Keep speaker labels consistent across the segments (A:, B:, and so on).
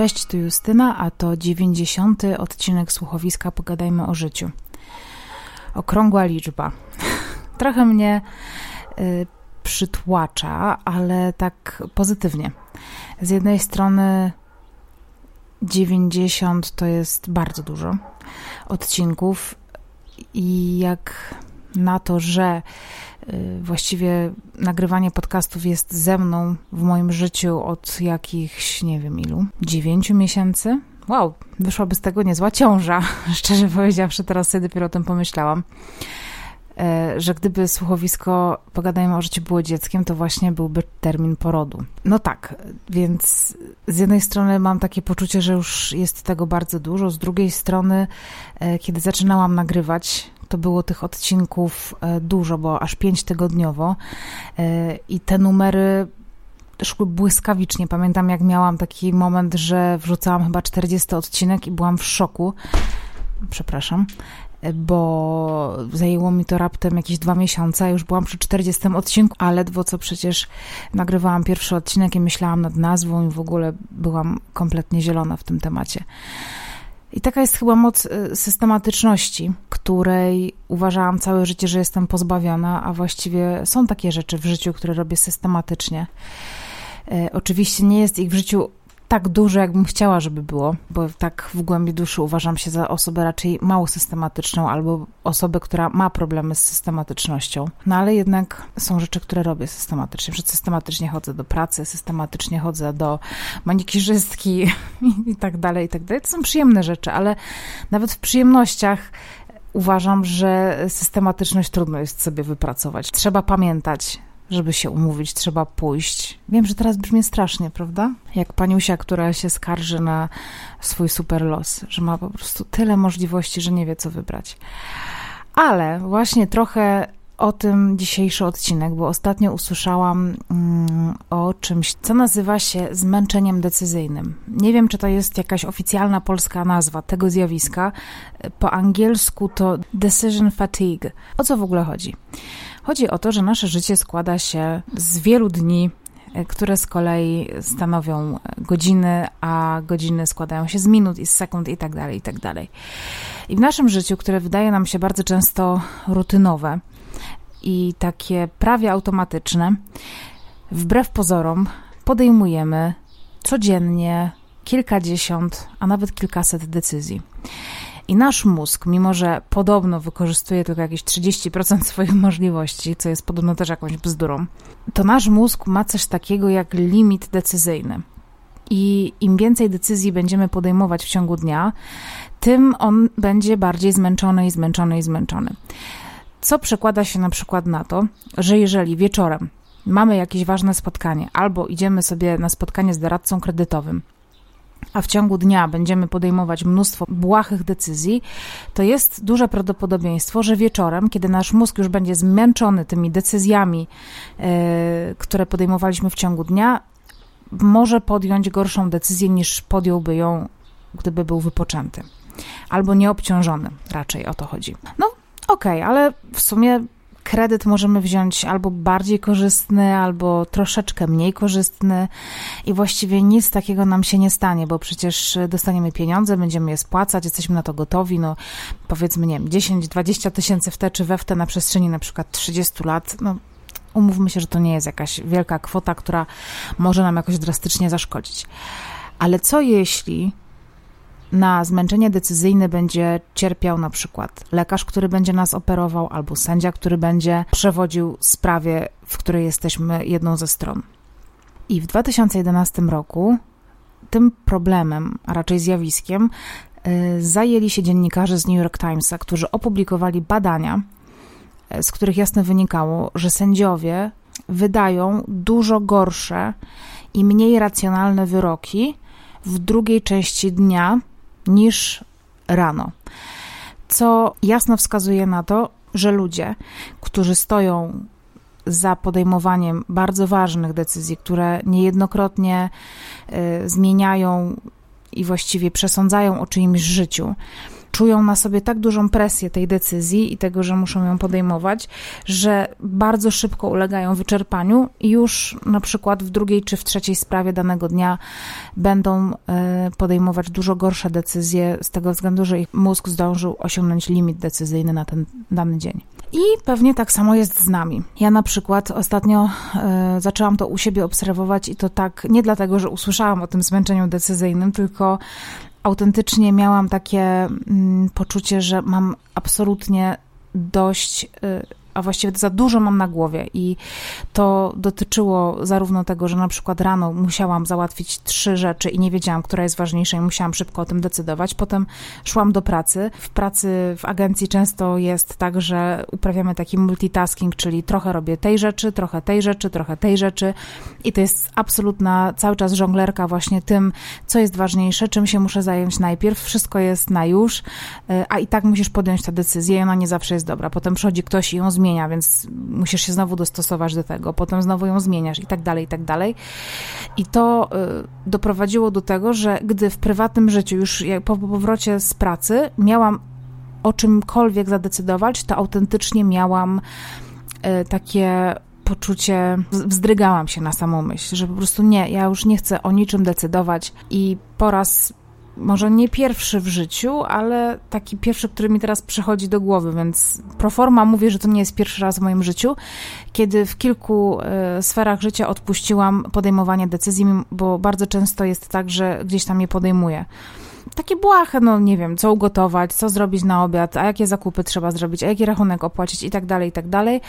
A: Cześć, tu Justyna, a to 90. odcinek słuchowiska Pogadajmy o życiu. Okrągła liczba. Trochę mnie y, przytłacza, ale tak pozytywnie. Z jednej strony 90 to jest bardzo dużo odcinków i jak na to, że właściwie nagrywanie podcastów jest ze mną w moim życiu od jakichś, nie wiem ilu, dziewięciu miesięcy. Wow, wyszłaby z tego niezła ciąża, szczerze powiedziawszy, teraz sobie dopiero o tym pomyślałam. E, że gdyby słuchowisko Pogadajmy o życiu było dzieckiem, to właśnie byłby termin porodu. No tak, więc z jednej strony mam takie poczucie, że już jest tego bardzo dużo, z drugiej strony, e, kiedy zaczynałam nagrywać, to było tych odcinków e, dużo, bo aż pięć tygodniowo i te numery szły błyskawicznie. Pamiętam, jak miałam taki moment, że wrzucałam chyba 40 odcinek i byłam w szoku. Przepraszam bo zajęło mi to raptem jakieś dwa miesiące, już byłam przy 40 odcinku, a ledwo co przecież nagrywałam pierwszy odcinek i myślałam nad nazwą i w ogóle byłam kompletnie zielona w tym temacie. I taka jest chyba moc y, systematyczności, której uważałam całe życie, że jestem pozbawiona, a właściwie są takie rzeczy w życiu, które robię systematycznie. Y, oczywiście nie jest ich w życiu tak dużo, jakbym chciała, żeby było, bo tak w głębi duszy uważam się za osobę raczej mało systematyczną albo osobę, która ma problemy z systematycznością. No ale jednak są rzeczy, które robię systematycznie. Przed systematycznie chodzę do pracy, systematycznie chodzę do manikirzystki i tak dalej, i tak dalej. To są przyjemne rzeczy, ale nawet w przyjemnościach uważam, że systematyczność trudno jest sobie wypracować. Trzeba pamiętać, żeby się umówić, trzeba pójść. Wiem, że teraz brzmi strasznie, prawda? Jak paniusia, która się skarży na swój super los, że ma po prostu tyle możliwości, że nie wie, co wybrać. Ale właśnie trochę o tym dzisiejszy odcinek, bo ostatnio usłyszałam mm, o czymś, co nazywa się zmęczeniem decyzyjnym. Nie wiem, czy to jest jakaś oficjalna polska nazwa tego zjawiska. Po angielsku to decision fatigue. O co w ogóle chodzi? Chodzi o to, że nasze życie składa się z wielu dni, e, które z kolei stanowią godziny, a godziny składają się z minut i z sekund i tak dalej, i tak dalej. I w naszym życiu, które wydaje nam się bardzo często rutynowe i takie prawie automatyczne, wbrew pozorom podejmujemy codziennie kilkadziesiąt, a nawet kilkaset decyzji. I nasz mózg, mimo że podobno wykorzystuje tylko jakieś 30% swoich możliwości, co jest podobno też jakąś bzdurą, to nasz mózg ma coś takiego jak limit decyzyjny. I im więcej decyzji będziemy podejmować w ciągu dnia, tym on będzie bardziej zmęczony i zmęczony i zmęczony. Co przekłada się na przykład na to, że jeżeli wieczorem mamy jakieś ważne spotkanie albo idziemy sobie na spotkanie z doradcą kredytowym, a w ciągu dnia będziemy podejmować mnóstwo błahych decyzji, to jest duże prawdopodobieństwo, że wieczorem, kiedy nasz mózg już będzie zmęczony tymi decyzjami, yy, które podejmowaliśmy w ciągu dnia, może podjąć gorszą decyzję niż podjąłby ją, gdyby był wypoczęty. Albo nieobciążony, raczej o to chodzi. No, okej, okay, ale w sumie kredyt możemy wziąć albo bardziej korzystny, albo troszeczkę mniej korzystny i właściwie nic takiego nam się nie stanie, bo przecież dostaniemy pieniądze, będziemy je spłacać, jesteśmy na to gotowi, no powiedzmy, nie wiem, 10-20 tysięcy w te czy we w te na przestrzeni na przykład 30 lat, no umówmy się, że to nie jest jakaś wielka kwota, która może nam jakoś drastycznie zaszkodzić. Ale co jeśli na zmęczenie decyzyjne będzie cierpiał na przykład lekarz, który będzie nas operował, albo sędzia, który będzie przewodził sprawie, w której jesteśmy jedną ze stron. I w 2011 roku tym problemem, a raczej zjawiskiem, y, zajęli się dziennikarze z New York Timesa, którzy opublikowali badania, y, z których jasno wynikało, że sędziowie wydają dużo gorsze i mniej racjonalne wyroki w drugiej części dnia niż rano. Co jasno wskazuje na to, że ludzie, którzy stoją za podejmowaniem bardzo ważnych decyzji, które niejednokrotnie y, zmieniają i właściwie przesądzają o czyimś życiu, czują na sobie tak dużą presję tej decyzji i tego, że muszą ją podejmować, że bardzo szybko ulegają wyczerpaniu i już na przykład w drugiej czy w trzeciej sprawie danego dnia będą e, podejmować dużo gorsze decyzje z tego względu, że ich mózg zdążył osiągnąć limit decyzyjny na ten dany dzień. I pewnie tak samo jest z nami. Ja na przykład ostatnio e, zaczęłam to u siebie obserwować i to tak nie dlatego, że usłyszałam o tym zmęczeniu decyzyjnym, tylko autentycznie miałam takie mm, poczucie, że mam absolutnie dość y, a właściwie za dużo mam na głowie i to dotyczyło zarówno tego, że na przykład rano musiałam załatwić trzy rzeczy i nie wiedziałam, która jest ważniejsza i musiałam szybko o tym decydować. Potem szłam do pracy. W pracy w agencji często jest tak, że uprawiamy taki multitasking, czyli trochę robię tej rzeczy, trochę tej rzeczy, trochę tej rzeczy i to jest absolutna cały czas żonglerka właśnie tym, co jest ważniejsze, czym się muszę zająć najpierw. Wszystko jest na już, y, a i tak musisz podjąć tę decyzję i ona nie zawsze jest dobra. Potem przychodzi ktoś i ją zmienia zmienia, więc musisz się znowu dostosować do tego, potem znowu ją zmieniasz i tak dalej, i tak dalej. I to y, doprowadziło do tego, że gdy w prywatnym życiu, już po powrocie z pracy, miałam o czymkolwiek zadecydować, to autentycznie miałam y, takie poczucie, wzdrygałam się na samą myśl, że po prostu nie, ja już nie chcę o niczym decydować i po raz może nie pierwszy w życiu, ale taki pierwszy, który mi teraz przychodzi do głowy, więc proforma mówię, że to nie jest pierwszy raz w moim życiu, kiedy w kilku y, sferach życia odpuściłam podejmowanie decyzji, bo bardzo często jest tak, że gdzieś tam je podejmuję takie błahe, no nie wiem, co ugotować, co zrobić na obiad, a jakie zakupy trzeba zrobić, a jaki rachunek opłacić i tak dalej, i tak dalej.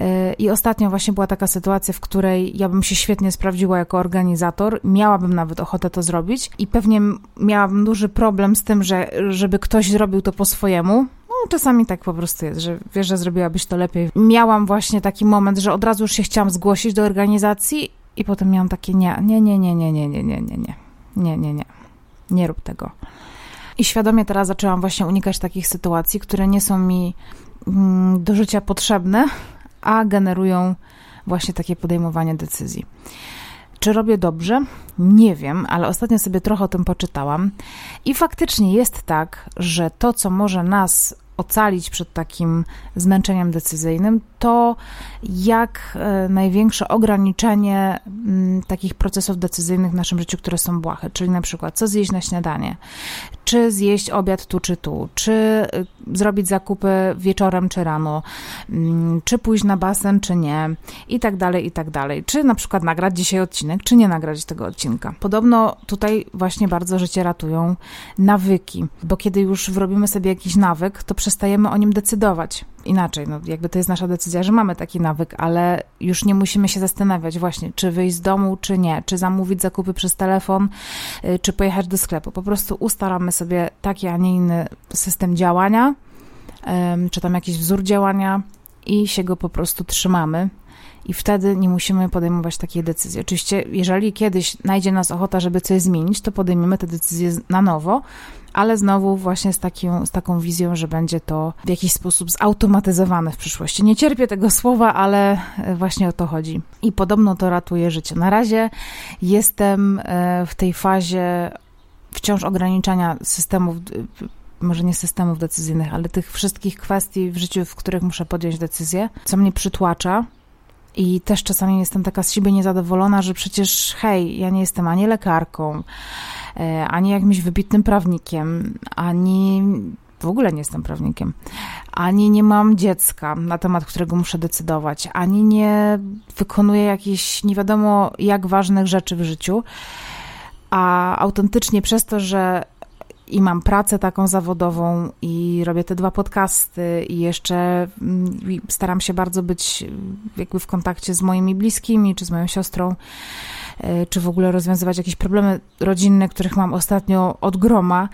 A: Y, I ostatnio właśnie była taka sytuacja, w której ja bym się świetnie sprawdziła jako organizator, miałabym nawet ochotę to zrobić i pewnie miałabym duży problem z tym, że żeby ktoś zrobił to po swojemu, no, czasami tak po prostu jest, że wiesz, że zrobiłabyś to lepiej. Miałam właśnie taki moment, że od razu już się chciałam zgłosić do organizacji i potem miałam takie nie, nie, nie, nie, nie, nie, nie, nie, nie, nie, nie, nie, nie rób tego. I świadomie teraz zaczęłam właśnie unikać takich sytuacji, które nie są mi mm, do życia potrzebne, a generują właśnie takie podejmowanie decyzji. Czy robię dobrze? Nie wiem, ale ostatnio sobie trochę o tym poczytałam. I faktycznie jest tak, że to, co może nas ocalić przed takim zmęczeniem decyzyjnym, to jak e, największe ograniczenie mm, takich procesów decyzyjnych w naszym życiu, które są błahe, czyli na przykład co zjeść na śniadanie, czy zjeść obiad tu czy tu, czy e, zrobić zakupy wieczorem czy rano, mm, czy pójść na basen czy nie? I tak dalej, i tak dalej. Czy na przykład nagrać dzisiaj odcinek, czy nie nagrać tego odcinka. Podobno tutaj właśnie bardzo życie ratują nawyki, bo kiedy już wrobimy sobie jakiś nawyk, to przestajemy o nim decydować. Inaczej, no jakby to jest nasza decyzja, że mamy taki nawyk, ale już nie musimy się zastanawiać właśnie, czy wyjść z domu, czy nie, czy zamówić zakupy przez telefon, y, czy pojechać do sklepu. Po prostu ustalamy sobie taki, a nie inny system działania, czy tam jakiś wzór działania i się go po prostu trzymamy i wtedy nie musimy podejmować takiej decyzji. Oczywiście, jeżeli kiedyś najdzie nas ochota, żeby coś zmienić, to podejmiemy tę decyzję na nowo, ale znowu właśnie z, takim, z taką wizją, że będzie to w jakiś sposób zautomatyzowane w przyszłości. Nie cierpię tego słowa, ale właśnie o to chodzi. I podobno to ratuje życie. Na razie jestem e, w tej fazie wciąż ograniczania systemów może nie systemów decyzyjnych, ale tych wszystkich kwestii w życiu, w których muszę podjąć decyzję, co mnie przytłacza, i też czasami jestem taka z siebie niezadowolona, że przecież hej, ja nie jestem ani lekarką, e, ani jakimś wybitnym prawnikiem, ani w ogóle nie jestem prawnikiem, ani nie mam dziecka, na temat którego muszę decydować, ani nie wykonuję jakichś nie wiadomo jak ważnych rzeczy w życiu, a autentycznie przez to, że i mam pracę taką zawodową i robię te dwa podcasty i jeszcze mm, staram się bardzo być jakby w kontakcie z moimi bliskimi, czy z moją siostrą, e, czy w ogóle rozwiązywać jakieś problemy rodzinne, których mam ostatnio od groma,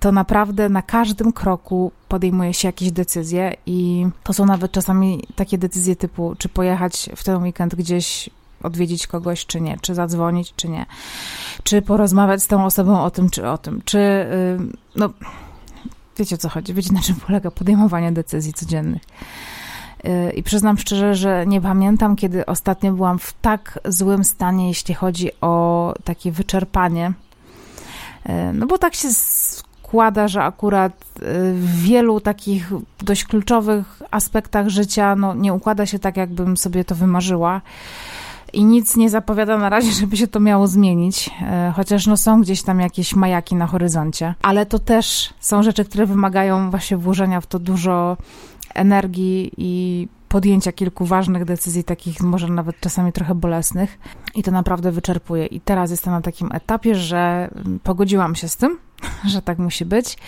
A: to naprawdę na każdym kroku podejmuje się jakieś decyzje i to są nawet czasami takie decyzje typu, czy pojechać w ten weekend gdzieś odwiedzić kogoś, czy nie, czy zadzwonić, czy nie, czy porozmawiać z tą osobą o tym, czy o tym, czy, yy, no, wiecie o co chodzi, wiecie na czym polega podejmowanie decyzji codziennych. Yy, I przyznam szczerze, że nie pamiętam, kiedy ostatnio byłam w tak złym stanie, jeśli chodzi o takie wyczerpanie. Yy, no bo tak się składa, że akurat y, w wielu takich dość kluczowych aspektach życia no, nie układa się tak, jakbym sobie to wymarzyła. I nic nie zapowiada na razie, żeby się to miało zmienić, e, chociaż no są gdzieś tam jakieś majaki na horyzoncie. Ale to też są rzeczy, które wymagają właśnie włożenia w to dużo energii i podjęcia kilku ważnych decyzji, takich może nawet czasami trochę bolesnych, i to naprawdę wyczerpuje. I teraz jestem na takim etapie, że pogodziłam się z tym, że tak musi być.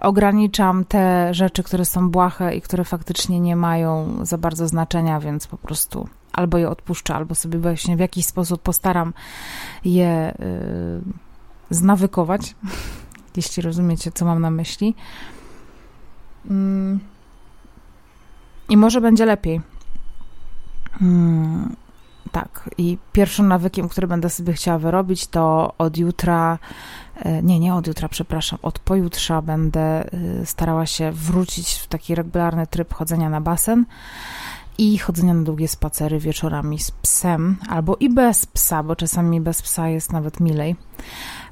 A: Ograniczam te rzeczy, które są błahe i które faktycznie nie mają za bardzo znaczenia, więc po prostu albo je odpuszczę, albo sobie właśnie w jakiś sposób postaram je yy, znawykować, jeśli rozumiecie, co mam na myśli. Yy. I może będzie lepiej. Hmm, tak. I pierwszym nawykiem, który będę sobie chciała wyrobić, to od jutra, e, nie, nie od jutra, przepraszam, od pojutrza będę e, starała się wrócić w taki regularny tryb chodzenia na basen i chodzenia na długie spacery wieczorami z psem, albo i bez psa, bo czasami bez psa jest nawet milej.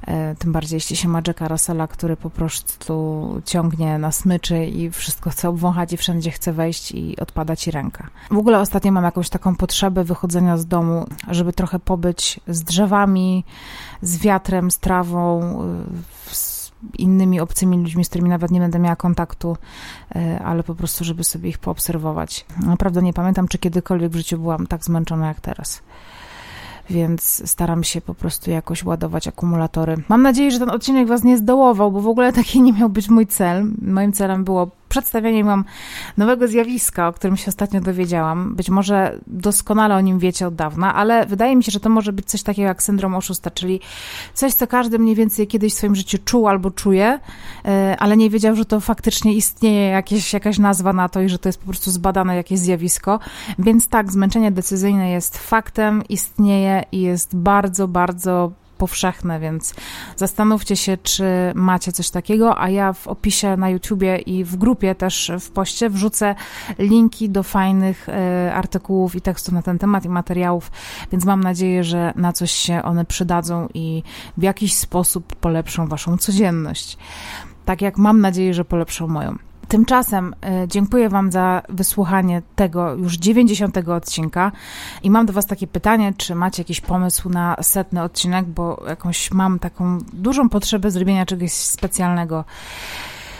A: E, tym bardziej jeśli się ma Jacka Russella, który po prostu ciągnie na smyczy i wszystko chce obwąchać i wszędzie chce wejść i odpada ci ręka. W ogóle ostatnio mam jakąś taką potrzebę wychodzenia z domu, żeby trochę pobyć z drzewami, z wiatrem, z trawą, z innymi obcymi ludźmi, z którymi nawet nie będę miała kontaktu, e, ale po prostu, żeby sobie ich poobserwować. Naprawdę nie pamiętam, czy kiedykolwiek w życiu byłam tak zmęczona jak teraz więc staram się po prostu jakoś ładować akumulatory. Mam nadzieję, że ten odcinek Was nie zdołował, bo w ogóle taki nie miał być mój cel. Moim celem było przedstawienie Wam nowego zjawiska, o którym się ostatnio dowiedziałam. Być może doskonale o nim wiecie od dawna, ale wydaje mi się, że to może być coś takiego jak syndrom oszusta, czyli coś, co każdy mniej więcej kiedyś w swoim życiu czuł albo czuje, e, ale nie wiedział, że to faktycznie istnieje jakieś, jakaś nazwa na to i że to jest po prostu zbadane jakieś zjawisko. Więc tak, zmęczenie decyzyjne jest faktem, istnieje i jest bardzo, bardzo powszechne, więc zastanówcie się, czy macie coś takiego, a ja w opisie na YouTubie i w grupie też w poście wrzucę linki do fajnych e, artykułów i tekstów na ten temat i materiałów, więc mam nadzieję, że na coś się one przydadzą i w jakiś sposób polepszą waszą codzienność. Tak jak mam nadzieję, że polepszą moją. Tymczasem e, dziękuję Wam za wysłuchanie tego już 90 odcinka i mam do Was takie pytanie, czy macie jakiś pomysł na setny odcinek, bo jakąś mam taką dużą potrzebę zrobienia czegoś specjalnego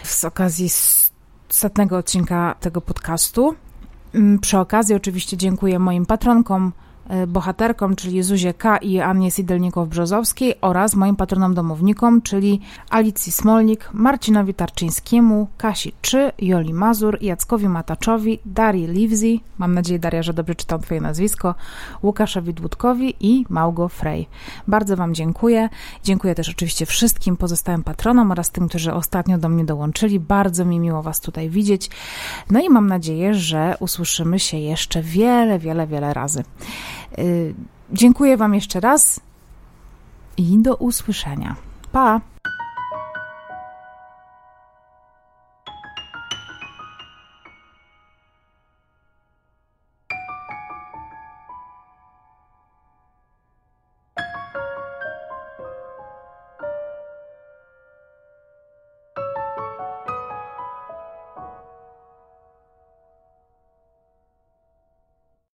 A: z okazji setnego odcinka tego podcastu. Mm, przy okazji oczywiście dziękuję moim patronkom, bohaterkom, czyli Zuzie K. i Annie Sidelnikow-Brzozowskiej oraz moim patronom domownikom, czyli Alicji Smolnik, Marcinowi Tarczyńskiemu, Kasi Czy, Joli Mazur, Jackowi Mataczowi, Darii Livzi, mam nadzieję Daria, że dobrze czytam Twoje nazwisko, Łukaszowi Dłudkowi i Małgo Frey. Bardzo Wam dziękuję. Dziękuję też oczywiście wszystkim pozostałym patronom oraz tym, którzy ostatnio do mnie dołączyli. Bardzo mi miło Was tutaj widzieć. No i mam nadzieję, że usłyszymy się jeszcze wiele, wiele, wiele razy. Y, dziękuję Wam jeszcze raz i do usłyszenia. Pa!